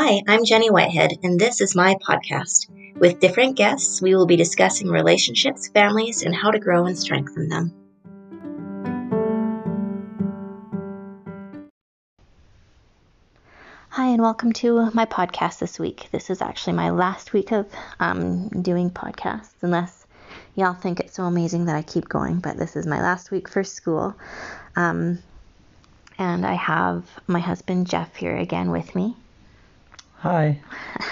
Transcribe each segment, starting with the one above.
Hi, I'm Jenny Whitehead, and this is my podcast. With different guests, we will be discussing relationships, families, and how to grow and strengthen them. Hi, and welcome to my podcast this week. This is actually my last week of um, doing podcasts, unless y'all think it's so amazing that I keep going, but this is my last week for school. Um, and I have my husband Jeff here again with me. Hi.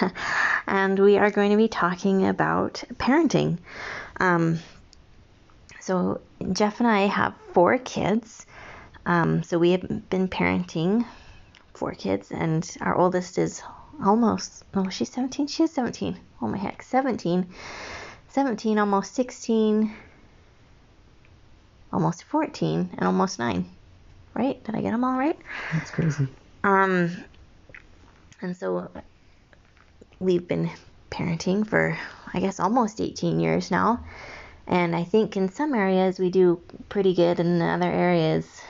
and we are going to be talking about parenting. Um, so, Jeff and I have four kids. Um, so, we have been parenting four kids, and our oldest is almost, oh, she's 17. She is 17. Oh, my heck, 17. 17, almost 16, almost 14, and almost 9. Right? Did I get them all right? That's crazy. Um, and so we've been parenting for, I guess, almost 18 years now. And I think in some areas we do pretty good, and in other areas,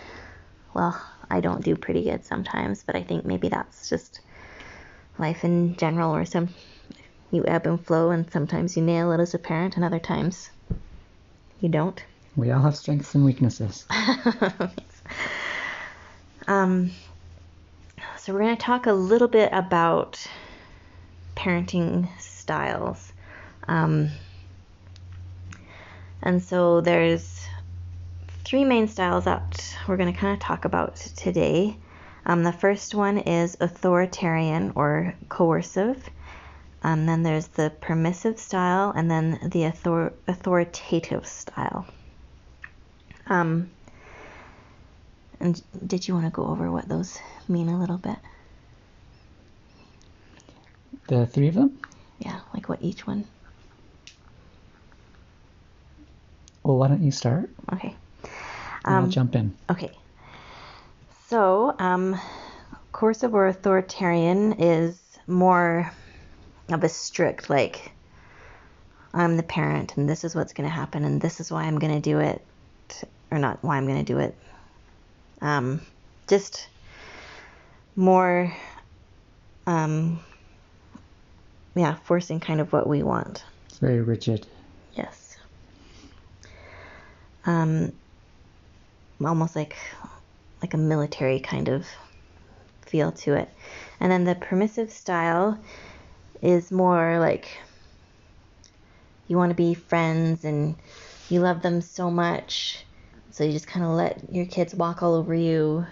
well, I don't do pretty good sometimes, but I think maybe that's just life in general, or some you ebb and flow, and sometimes you nail it as a parent, and other times you don't. We all have strengths and weaknesses. um, so we're going to talk a little bit about parenting styles. Um, and so there's three main styles that we're going to kind of talk about today. Um, the first one is authoritarian or coercive. Um, then there's the permissive style, and then the author- authoritative style. Um, and did you want to go over what those mean a little bit? The three of them? Yeah, like what each one. Well, why don't you start? Okay. Um, I'll jump in. Okay. So, um, coercive or authoritarian is more of a strict, like, I'm the parent and this is what's going to happen and this is why I'm going to do it, or not why I'm going to do it. Um, just more, um, yeah, forcing kind of what we want. It's very rigid. Yes. Um, almost like like a military kind of feel to it. And then the permissive style is more like you want to be friends and you love them so much. So you just kind of let your kids walk all over you.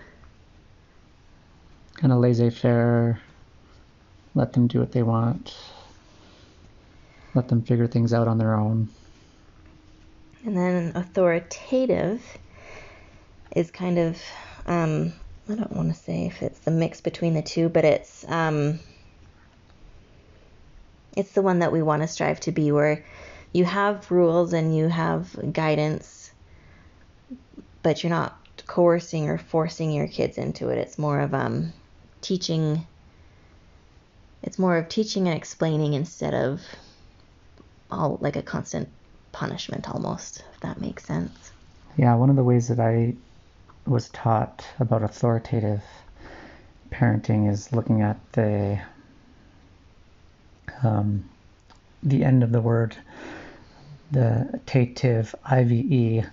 Kind of laissez faire. Let them do what they want. Let them figure things out on their own. And then authoritative is kind of, um, I don't want to say if it's the mix between the two, but it's um, it's the one that we want to strive to be, where you have rules and you have guidance, but you're not coercing or forcing your kids into it. It's more of um, teaching. It's more of teaching and explaining instead of all like a constant punishment almost, if that makes sense. Yeah, one of the ways that I was taught about authoritative parenting is looking at the um, the end of the word, the tative IVE,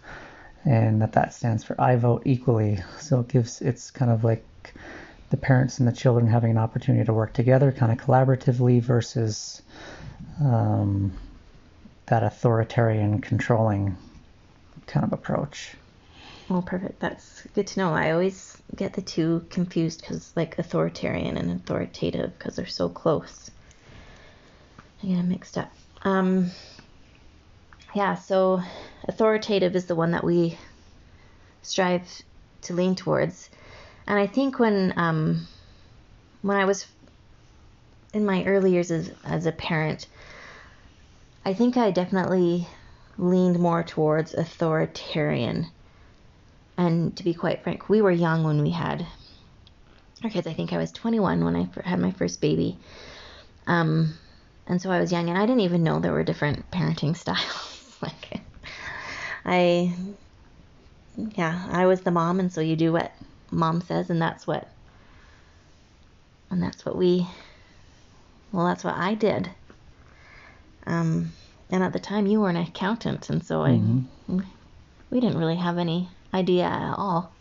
and that that stands for I vote equally. So it gives it's kind of like the parents and the children having an opportunity to work together, kind of collaboratively, versus um, that authoritarian, controlling kind of approach. Well, perfect. That's good to know. I always get the two confused because, like, authoritarian and authoritative, because they're so close. I get them mixed up. Um, yeah, so authoritative is the one that we strive to lean towards. And I think when um, when I was in my early years as, as a parent, I think I definitely leaned more towards authoritarian. And to be quite frank, we were young when we had our kids. I think I was 21 when I had my first baby. Um, and so I was young, and I didn't even know there were different parenting styles. like, I, yeah, I was the mom, and so you do what mom says, and that's what, and that's what we Well, that's what I did. Um, and at the time, you were an accountant, and so Mhm. I we didn't really have any idea at all.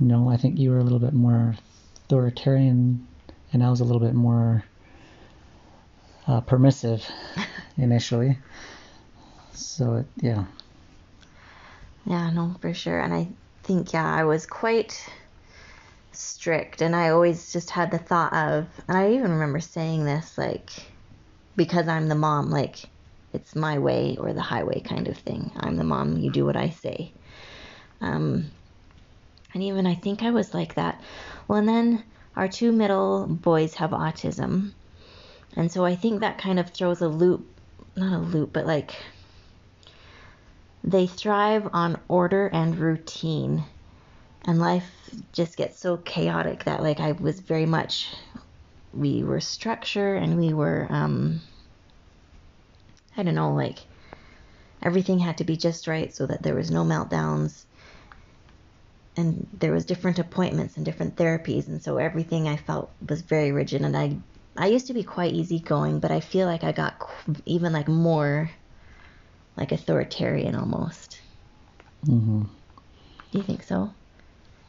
No, I think you were a little bit more authoritarian, and I was a little bit more uh, permissive initially. So it, yeah, Yeah, no, for sure. And I think, yeah, I was quite strict. And I always just had the thought of, and I even remember saying this, like, because I'm the mom, like, it's my way or the highway kind of thing. I'm the mom, you do what I say. Um, and even I think I was like that. Well, and then our two middle boys have autism. And so I think that kind of throws a loop, not a loop, but like they thrive on order and routine. And life just gets so chaotic that, like, I was very much, we were structure and we were, um, I don't know, like, everything had to be just right so that there was no meltdowns. And there was different appointments and different therapies, and so everything I felt was very rigid. And I, I used to be quite easygoing, but I feel like I got even like more like authoritarian almost. hmm Do you think so?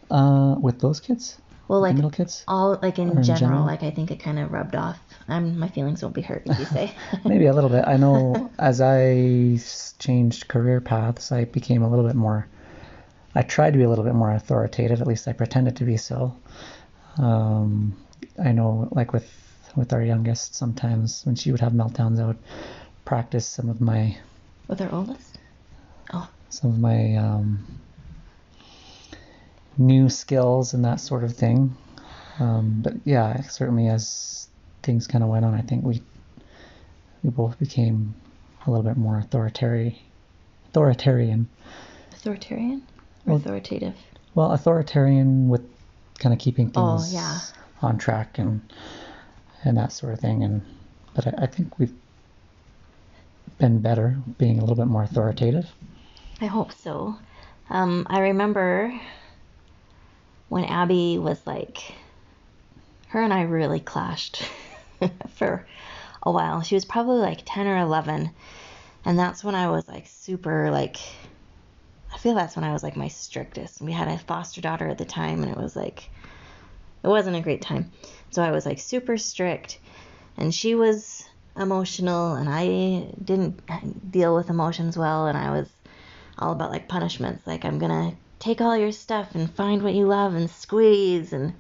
uh, with those kids, Well, like middle kids, all like in, Or in general, general? like I think it kind of rubbed off. I'm my feelings won't be hurt if you say. maybe a little bit. I know as I changed career paths, I became a little bit more. I tried to be a little bit more authoritative. At least I pretended to be so. Um, I know, like with with our youngest, sometimes when she would have meltdowns, I would practice some of my With our oldest? some of my um, new skills and that sort of thing. Um, but yeah, certainly as things kind of went on, I think we we both became a little bit more authoritarian. Authoritarian. Authoritarian? Or Well- authoritative? Well, authoritarian with kind of keeping Oh, things yeah. on track and and that sort of thing. And but I, I think we've been better being a little bit more authoritative. I hope so. Um, I remember when Abby was like, her and I really clashed for a while. She was probably like 10 or 11. And that's when I was like super, like, I feel that's when I was like my strictest. We had a foster daughter at the time, and it was like, it wasn't a great time. So I was like super strict. And she was emotional, and I didn't deal with emotions well, and I was all about like punishments. Like I'm gonna take all your stuff and find what you love and squeeze and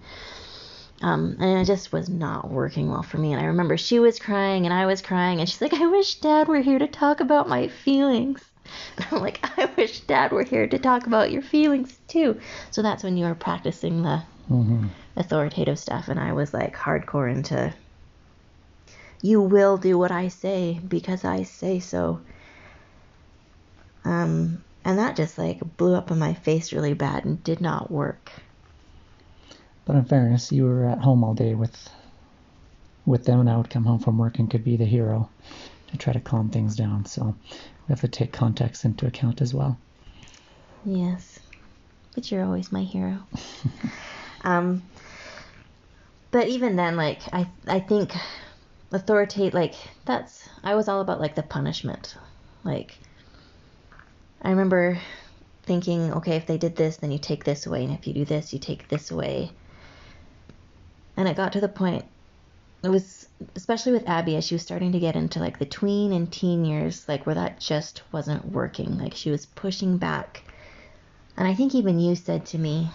um, and it just was not working well for me. And I remember she was crying and I was crying, and she's like, "I wish Dad were here to talk about my feelings." And I'm like, "I wish Dad were here to talk about your feelings too." So that's when you were practicing the hmm authoritative stuff, and I was like hardcore into. You will do what I say because I say so. Um, and that just like blew up in my face really bad and did not work. But in fairness, you were at home all day with with them, and I would come home from work and could be the hero to try to calm things down. So we have to take context into account as well. Yes, but you're always my hero. um, but even then, like I, I think authoritate like that's I was all about like the punishment. Like I remember thinking, okay, if they did this, then you take this away, and if you do this, you take this away. And it got to the point. It was especially with Abby as she was starting to get into like the tween and teen years, like where that just wasn't working. Like she was pushing back. And I think even you said to me,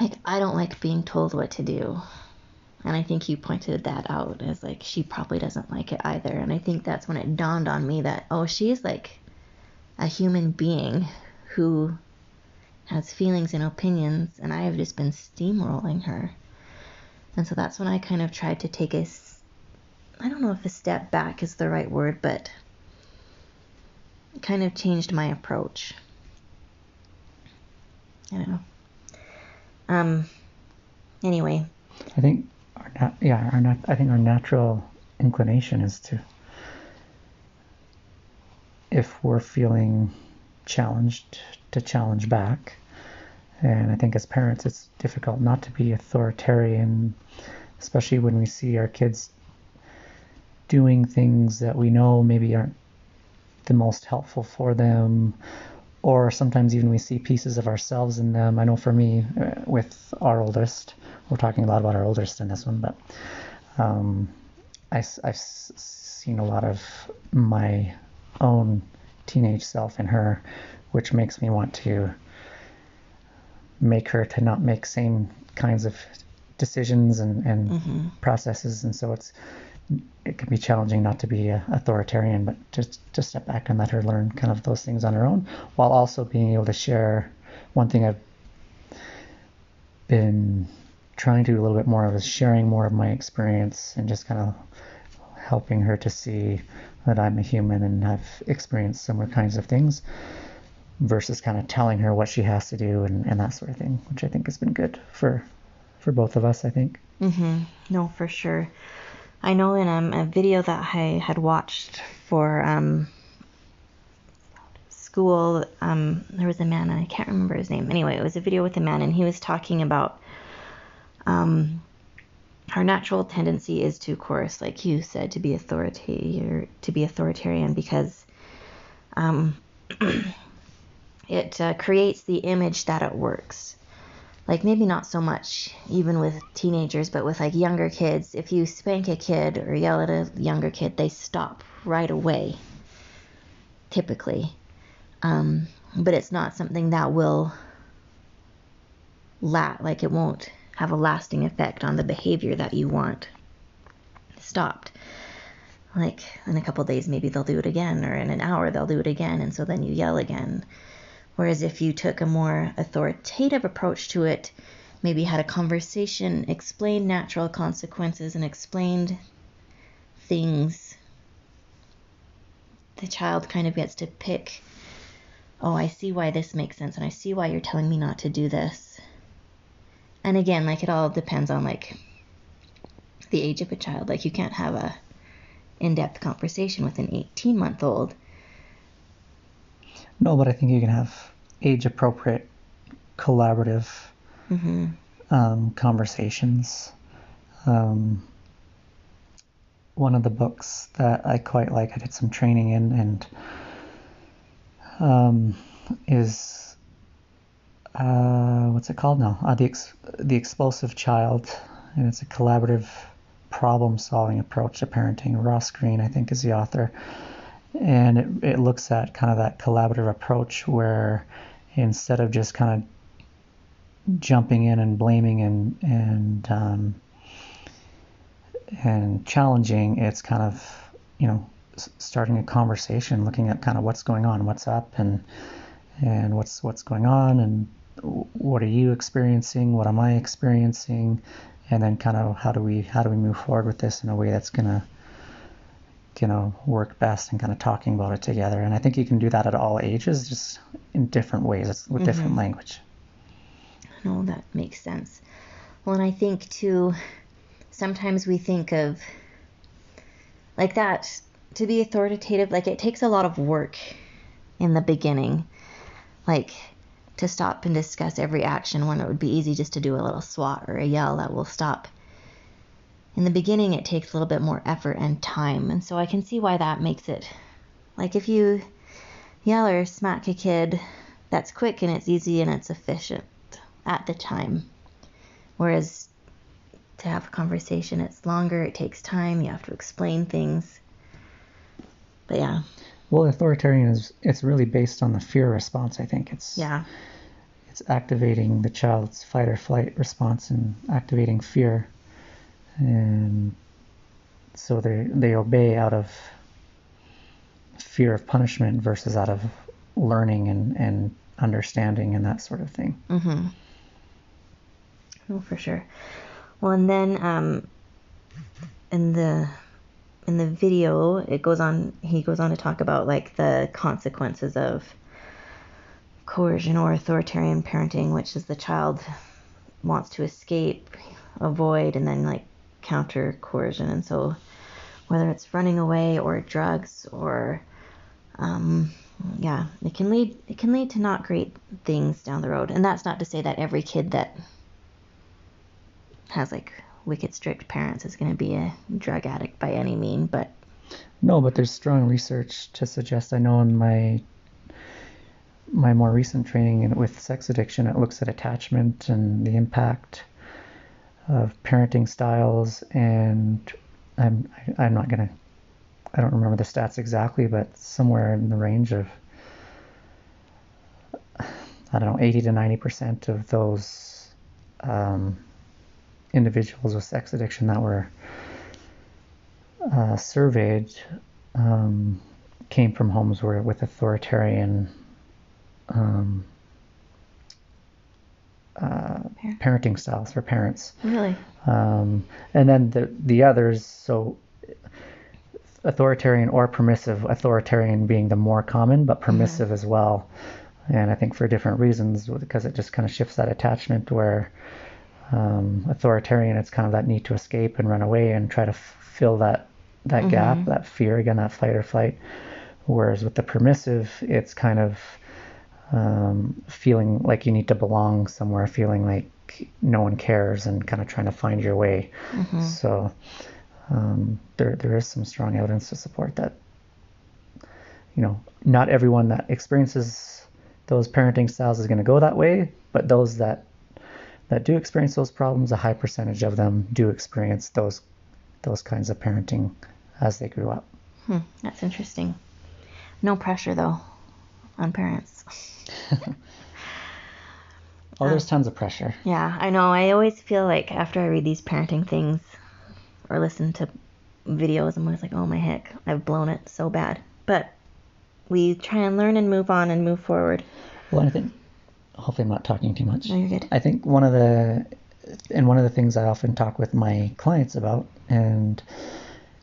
like, I don't like being told what to do. And I think you pointed that out as like, she probably doesn't like it either. And I think that's when it dawned on me that, oh, she's like a human being who has feelings and opinions, and I have just been steamrolling her. And so that's when I kind of tried to take a I don't know if a step back is the right word, but kind of changed my approach. I don't know. Um. Anyway, I think, our nat- yeah, our nat- I think our natural inclination is to, if we're feeling challenged, to challenge back. And I think as parents, it's difficult not to be authoritarian especially when we see our kids doing things that we know maybe aren't the most helpful for them or sometimes even we see pieces of ourselves in them. I know for me, uh, with our oldest, we're talking a lot about our oldest in this one, but um, I, have seen a lot of my own teenage self in her, which makes me want to make her to not make same kinds of decisions and, and mm-hmm. processes. And so it's it can be challenging not to be authoritarian, but just to step back and let her learn kind of those things on her own, while also being able to share. One thing I've been trying to do a little bit more of is sharing more of my experience and just kind of helping her to see that I'm a human and I've experienced similar kinds of things versus kind of telling her what she has to do and, and that sort of thing, which I think has been good for for both of us, I think. Mm-hmm. No, for sure. I know in um, a video that I had watched for um, school, um, there was a man, and I can't remember his name. Anyway, it was a video with a man, and he was talking about um, our natural tendency is to, of course, like you said, to be to be authoritarian because um, it uh, creates the image that it works like maybe not so much even with teenagers, but with like younger kids, if you spank a kid or yell at a younger kid, they stop right away, typically. Um, but it's not something that will la- like it won't have a lasting effect on the behavior that you want stopped. Like in a couple days, maybe they'll do it again, or in an hour they'll do it again, and so then you yell again. Whereas if you took a more authoritative approach to it, maybe had a conversation, explained natural consequences, and explained things, the child kind of gets to pick, oh, I see why this makes sense, and I see why you're telling me not to do this. And again, like it all depends on like the age of a child. Like you can't have a in-depth conversation with an 18 month old no, but I think you can have age appropriate, collaborative mm-hmm. um, conversations. Um, one of the books that I quite like, I did some training in, and um, is uh, what's it called now? Uh, the Ex- the Explosive Child, and it's a collaborative problem solving approach to parenting. Ross Greene, I think, is the author and it, it looks at kind of that collaborative approach where instead of just kind of jumping in and blaming and and um, and challenging, it's kind of you know starting a conversation, looking at kind of what's going on, what's up, and and what's what's going on, and what are you experiencing, what am I experiencing, and then kind of how do we how do we move forward with this in a way that's gonna you know work best and kind of talking about it together. And i think you can do that at all ages just in different ways. With mm-hmm. different language. No that makes sense. Well and i think too sometimes we think of like that to be authoritative like it takes a lot of work in the beginning like to stop and discuss every action when it would be easy just to do a little swat or a yell that will stop in the beginning it takes a little bit more effort and time and so i can see why that makes it like if you yell or smack a kid that's quick and it's easy and it's efficient at the time. Whereas to have a conversation it's longer it takes time you have to explain things. But yeah. Well authoritarian is it's really based on the fear response i think. It's yeah. it's activating the child's fight or flight response and activating fear so they they obey out of fear of punishment versus out of learning and and understanding and that sort of thing. Mm-hmm. Oh, for sure. Well, and then um, in the in the video, it goes on. He goes on to talk about like the consequences of coercion or authoritarian parenting, which is the child wants to escape, avoid, and then like counter coercion. And so, whether it's running away or drugs or, um, yeah, it can lead it can lead to not great things down the road. And that's not to say that every kid that has like wicked strict parents is going to be a drug addict by any mean, but No, but there's strong research to suggest. I know in my my more recent training with sex addiction, it looks at attachment and the impact of parenting styles. And I'm I'm not gonna I don't remember the stats exactly, but somewhere in the range of I don't know 80 to 90 percent of those um, individuals with sex addiction that were uh, surveyed um, came from homes where with authoritarian um, uh, parenting styles for parents. really, Um, and then the the others, so authoritarian or permissive, authoritarian being the more common, but permissive as well. And I think for different reasons, because it just kind of shifts that attachment where um, authoritarian, it's kind of that need to escape and run away and try to f- fill that that gap, that fear again, that fight or flight. Whereas with the permissive, it's kind of um, feeling like you need to belong somewhere, feeling like no one cares, and kind of trying to find your way. So um, there there is some strong evidence to support that. You know, not everyone that experiences those parenting styles is going to go that way, but those that that do experience those problems, a high percentage of them do experience those those kinds of parenting as they grew up. hmm, that's interesting. No pressure though on parents. Oh, there's um, tons of pressure. Yeah, I know. I always feel like after I read these parenting things or listen to videos, I'm always like, oh my heck, I've blown it so bad. But we try and learn and move on and move forward. Well, I think hopefully I'm not talking too much. No, you're good. I think one of the and one of the things I often talk with my clients about and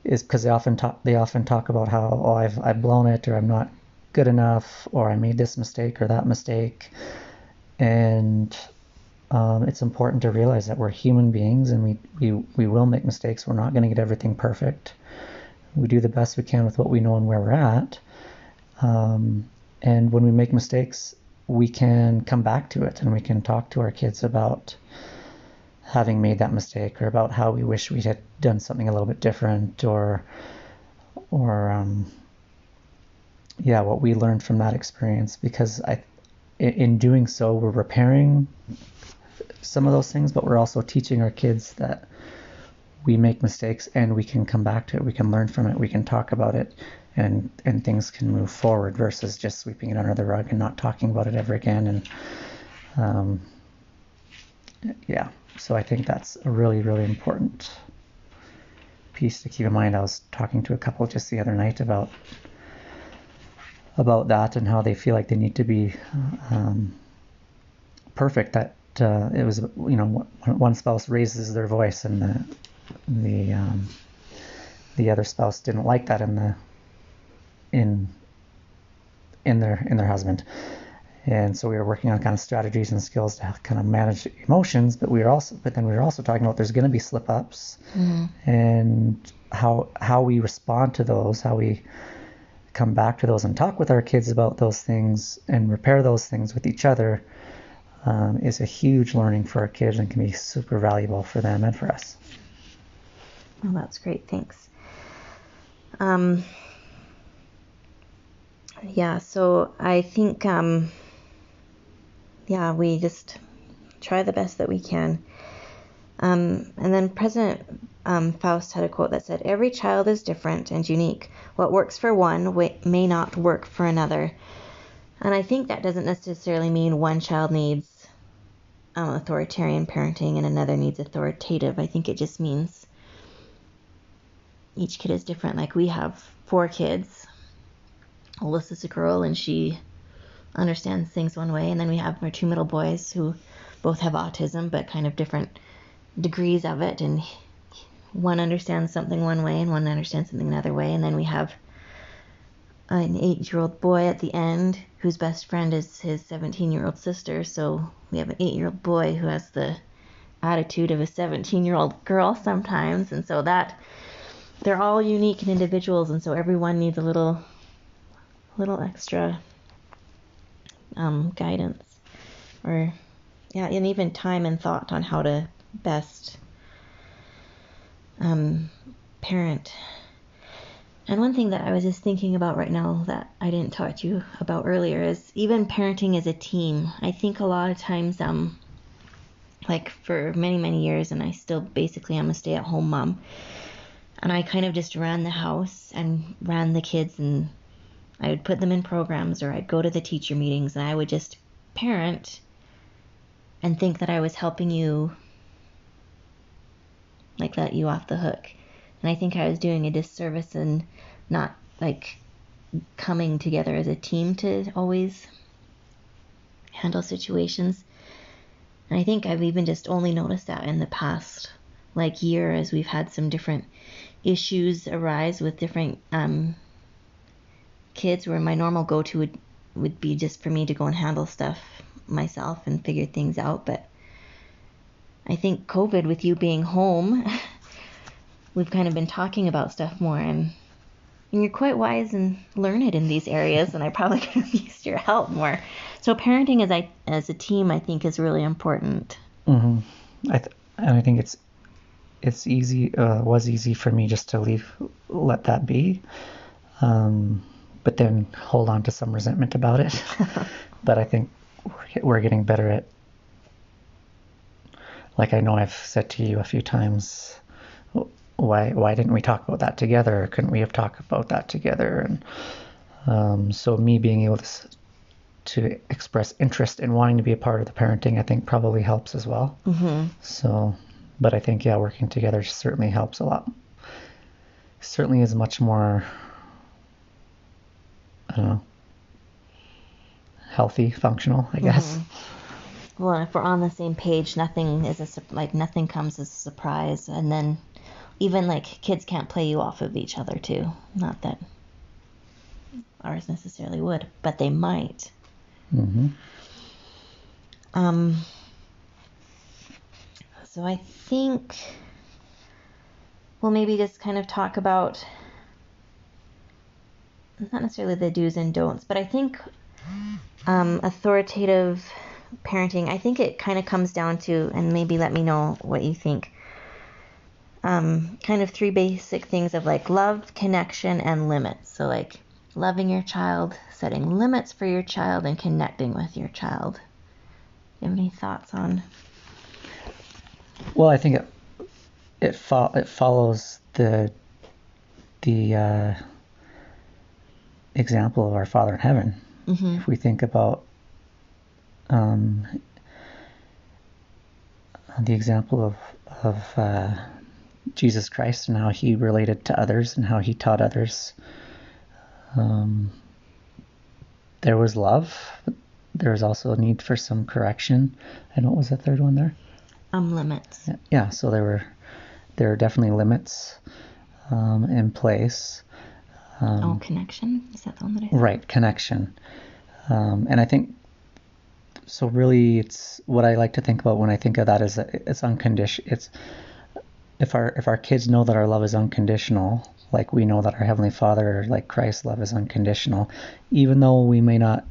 is because they often talk they often talk about how oh I've I've blown it or I'm not good enough or I made this mistake or that mistake and um, it's important to realize that we're human beings and we, we, we will make mistakes. We're not going to get everything perfect. We do the best we can with what we know and where we're at. Um, and when we make mistakes, we can come back to it and we can talk to our kids about having made that mistake or about how we wish we had done something a little bit different or or um, yeah what we learned from that experience because I in, in doing so we're repairing some of those things but we're also teaching our kids that we make mistakes and we can come back to it. We can learn from it. We can talk about it and and things can move forward versus just sweeping it under the rug and not talking about it ever again. And um, yeah so i think that's a really really important piece to keep in mind. I was talking to a couple just the other night about about that and how they feel like they need to be um, perfect that uh, it was you know one spouse raises their voice and the the um, the other spouse didn't like that in the in in their in their husband. And so we were working on kind of strategies and skills to kind of manage emotions but we were also but then we were also talking about there's going to be slip ups and how how we respond to those how we come back to those and talk with our kids about those things and repair those things with each other um, is a huge learning for our kids and can be super valuable for them and for us Well, that's great. Thanks. Um, yeah, so I think, um, yeah, we just try the best that we can. Um, and then President um, Faust had a quote that said, Every child is different and unique. What works for one may not work for another. And I think that doesn't necessarily mean one child needs um, authoritarian parenting and another needs authoritative. I think it just means each kid is different. Like we have four kids. Alyssa's a girl and she understands things one way, and then we have our two middle boys who both have autism but kind of different degrees of it, and one understands something one way and one understands something another way, and then we have an eight-year-old boy at the end whose best friend is his 17-year-old sister. So we have an eight-year-old boy who has the attitude of a 17-year-old girl sometimes, and so that they're all unique and individuals, and so everyone needs a little, little extra um, guidance, or yeah, and even time and thought on how to best um, parent. And one thing that I was just thinking about right now that I didn't talk to you about earlier is even parenting as a team. I think a lot of times, um, like for many, many years, and I still basically am a stay at home mom. And I kind of just ran the house and ran the kids, and I would put them in programs or I'd go to the teacher meetings and I would just parent and think that I was helping you, like let you off the hook. And I think I was doing a disservice and not like coming together as a team to always handle situations. And I think I've even just only noticed that in the past like year as we've had some different issues arise with different um, kids where my normal go to would would be just for me to go and handle stuff myself and figure things out. But I think COVID, with you being home, we've kind of been talking about stuff more, and, and you're quite wise and learned in these areas, and I probably could have used your help more. So parenting as I as a team, I think, is really important. Mm-hmm. I th- and I think it's it's easy uh, was easy for me just to leave let that be. Um, but then hold on to some resentment about it. but I think we're getting better at, like I know I've said to you a few times, why why didn't we talk about that together? Couldn't we have talked about that together? And um, so me being able to to express interest in wanting to be a part of the parenting, I think probably helps as well. Mm-hmm. So, but I think yeah, working together certainly helps a lot. Certainly is much more I don't know, healthy, functional, I guess. Mm-hmm. Well, if we're on the same page, nothing is a like nothing comes as a surprise, and then even like kids can't play you off of each other too. Not that ours necessarily would, but they might. Mm-hmm. Um. So I think we'll maybe just kind of talk about not necessarily the do's and don'ts, but I think um, authoritative parenting, I think it kind of comes down to, and maybe let me know what you think. Um, kind of three basic things of like love, connection, and limits. So, like loving your child, setting limits for your child, and connecting with your child. Do you have any thoughts on? Well, I think it it, fo- it follows the the uh, example of our Father in heaven. Mm-hmm. If we think about um, the example of of uh, Jesus Christ and how he related to others and how he taught others, um, there was love. There was also a need for some correction. And what was the third one there? Um, limits. Yeah, yeah so there were there are definitely limits um, in place. Um, oh, connection is that the one that I? Said? Right, connection. Um, and I think so. Really, it's what I like to think about when I think of that is it's unconditional. It's if our if our kids know that our love is unconditional, like we know that our heavenly Father, like Christ's love, is unconditional, even though we may not,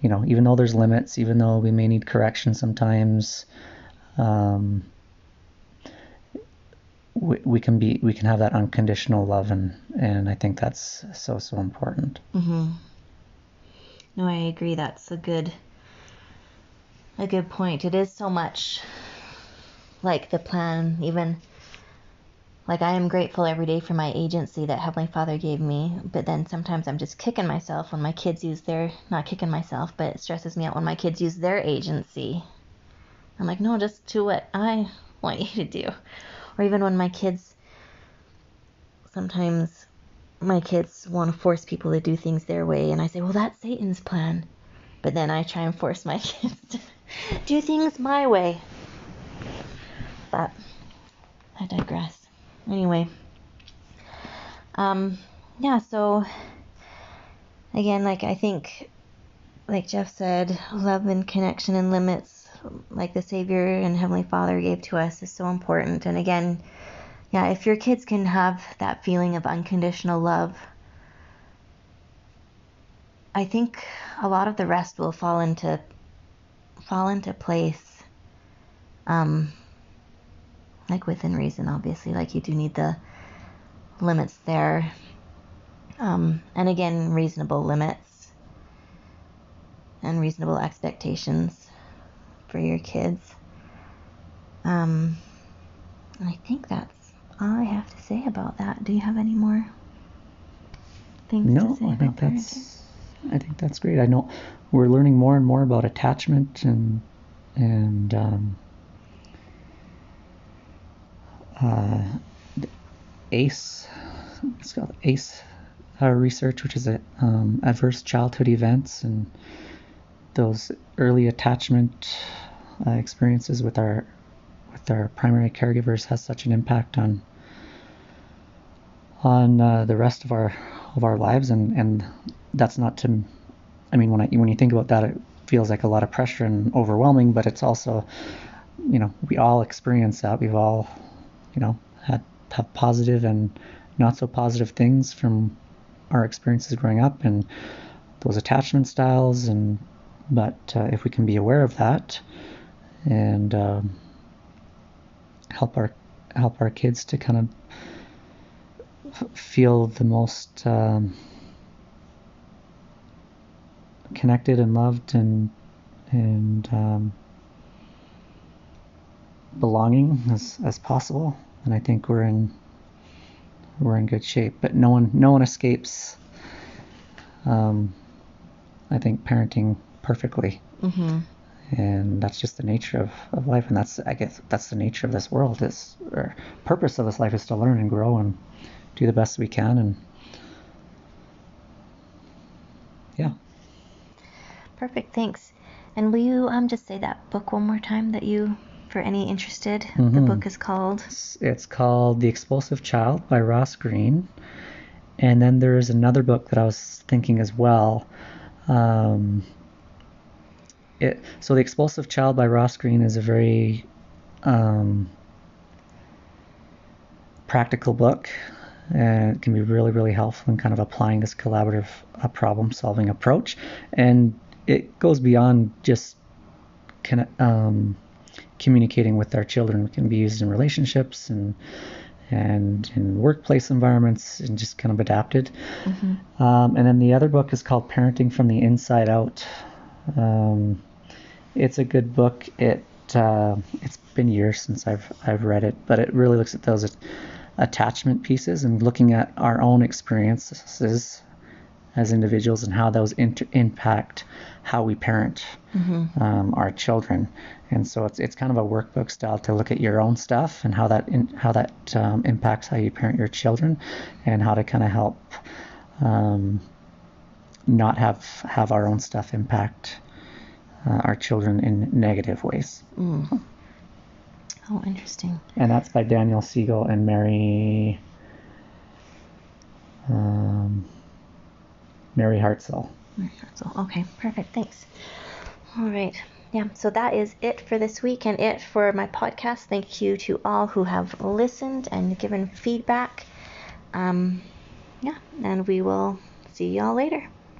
you know, even though there's limits, even though we may need correction sometimes. Um, we, we can be we can have that unconditional love and and I think that's so so important. Mm-hmm. No, I agree. That's a good a good point. It is so much like the plan, even like I am grateful every day for my agency that Heavenly Father gave me, but then sometimes I'm just kicking myself when my kids use their not kicking myself, but it stresses me out when my kids use their agency. I'm like, no, just do what I want you to do or even when my kids sometimes my kids want to force people to do things their way and I say, "Well, that's Satan's plan." But then I try and force my kids to do things my way. But I digress. Anyway, um yeah, so again, like I think like Jeff said, love and connection and limits like the Savior and Heavenly Father gave to us is so important. And again, yeah, if your kids can have that feeling of unconditional love, I think a lot of the rest will fall into fall into place. Um, like within reason, obviously. Like you do need the limits there. Um, and again, reasonable limits and reasonable expectations for your kids. Um, I think that's all I have to say about that. Do you have any more things No, to say I about think parenting? that's I think that's great. I know we're learning more and more about attachment and and um, uh, ACE. It's called ACE uh, research, which is a, um, adverse childhood events and those early attachment uh, experiences with our with our primary caregivers has such an impact on on uh, the rest of our of our lives and and that's not to I mean when I when you think about that it feels like a lot of pressure and overwhelming but it's also you know we all experience that. We've all you know had have positive and not so positive things from our experiences growing up and those attachment styles and but uh, if we can be aware of that and um, help our help our kids to kind of feel the most um, connected and loved and and um, belonging as, as possible. And I think we're in we're in good shape but no one no one escapes um, I think parenting perfectly. Mm-hmm. and that's just the nature of, of life. And that's i guess that's the nature of this world is or purpose of this life is to learn and grow and do the best we can and yeah Perfect. Thanks. And will you um just say that book one more time that you, for any interested, the Mhm. book is called. it's, called the explosive child by ross greene and then there's another book that i was thinking as well um, it so the explosive child by ross greene is a very um, practical book and it can be really really helpful in kind of applying this collaborative uh, problem solving approach and it goes beyond just kinda, um, communicating with our children it can be used in relationships and and in workplace environments and just kind of adapted. Mm-hmm. um, and then the other book is called parenting from the inside out. Um, it's a good book. It uh, it's been years since I've I've read it but it really looks at those attachment pieces and looking at our own experiences as individuals and how those inter- impact how we parent Mm-hmm. um, our children. And so it's it's kind of a workbook style to look at your own stuff and how that in, how that um, impacts how you parent your children, and how to kind of help um, not have have our own stuff impact uh, our children in negative ways. Mm. Oh, interesting. And that's by Daniel Siegel and Mary um, Mary Hartzell. So, okay, perfect. Thanks. All right. Yeah, so that is it for this week and it for my podcast. Thank you to all who have listened and given feedback. Um, yeah, and we will see y'all later.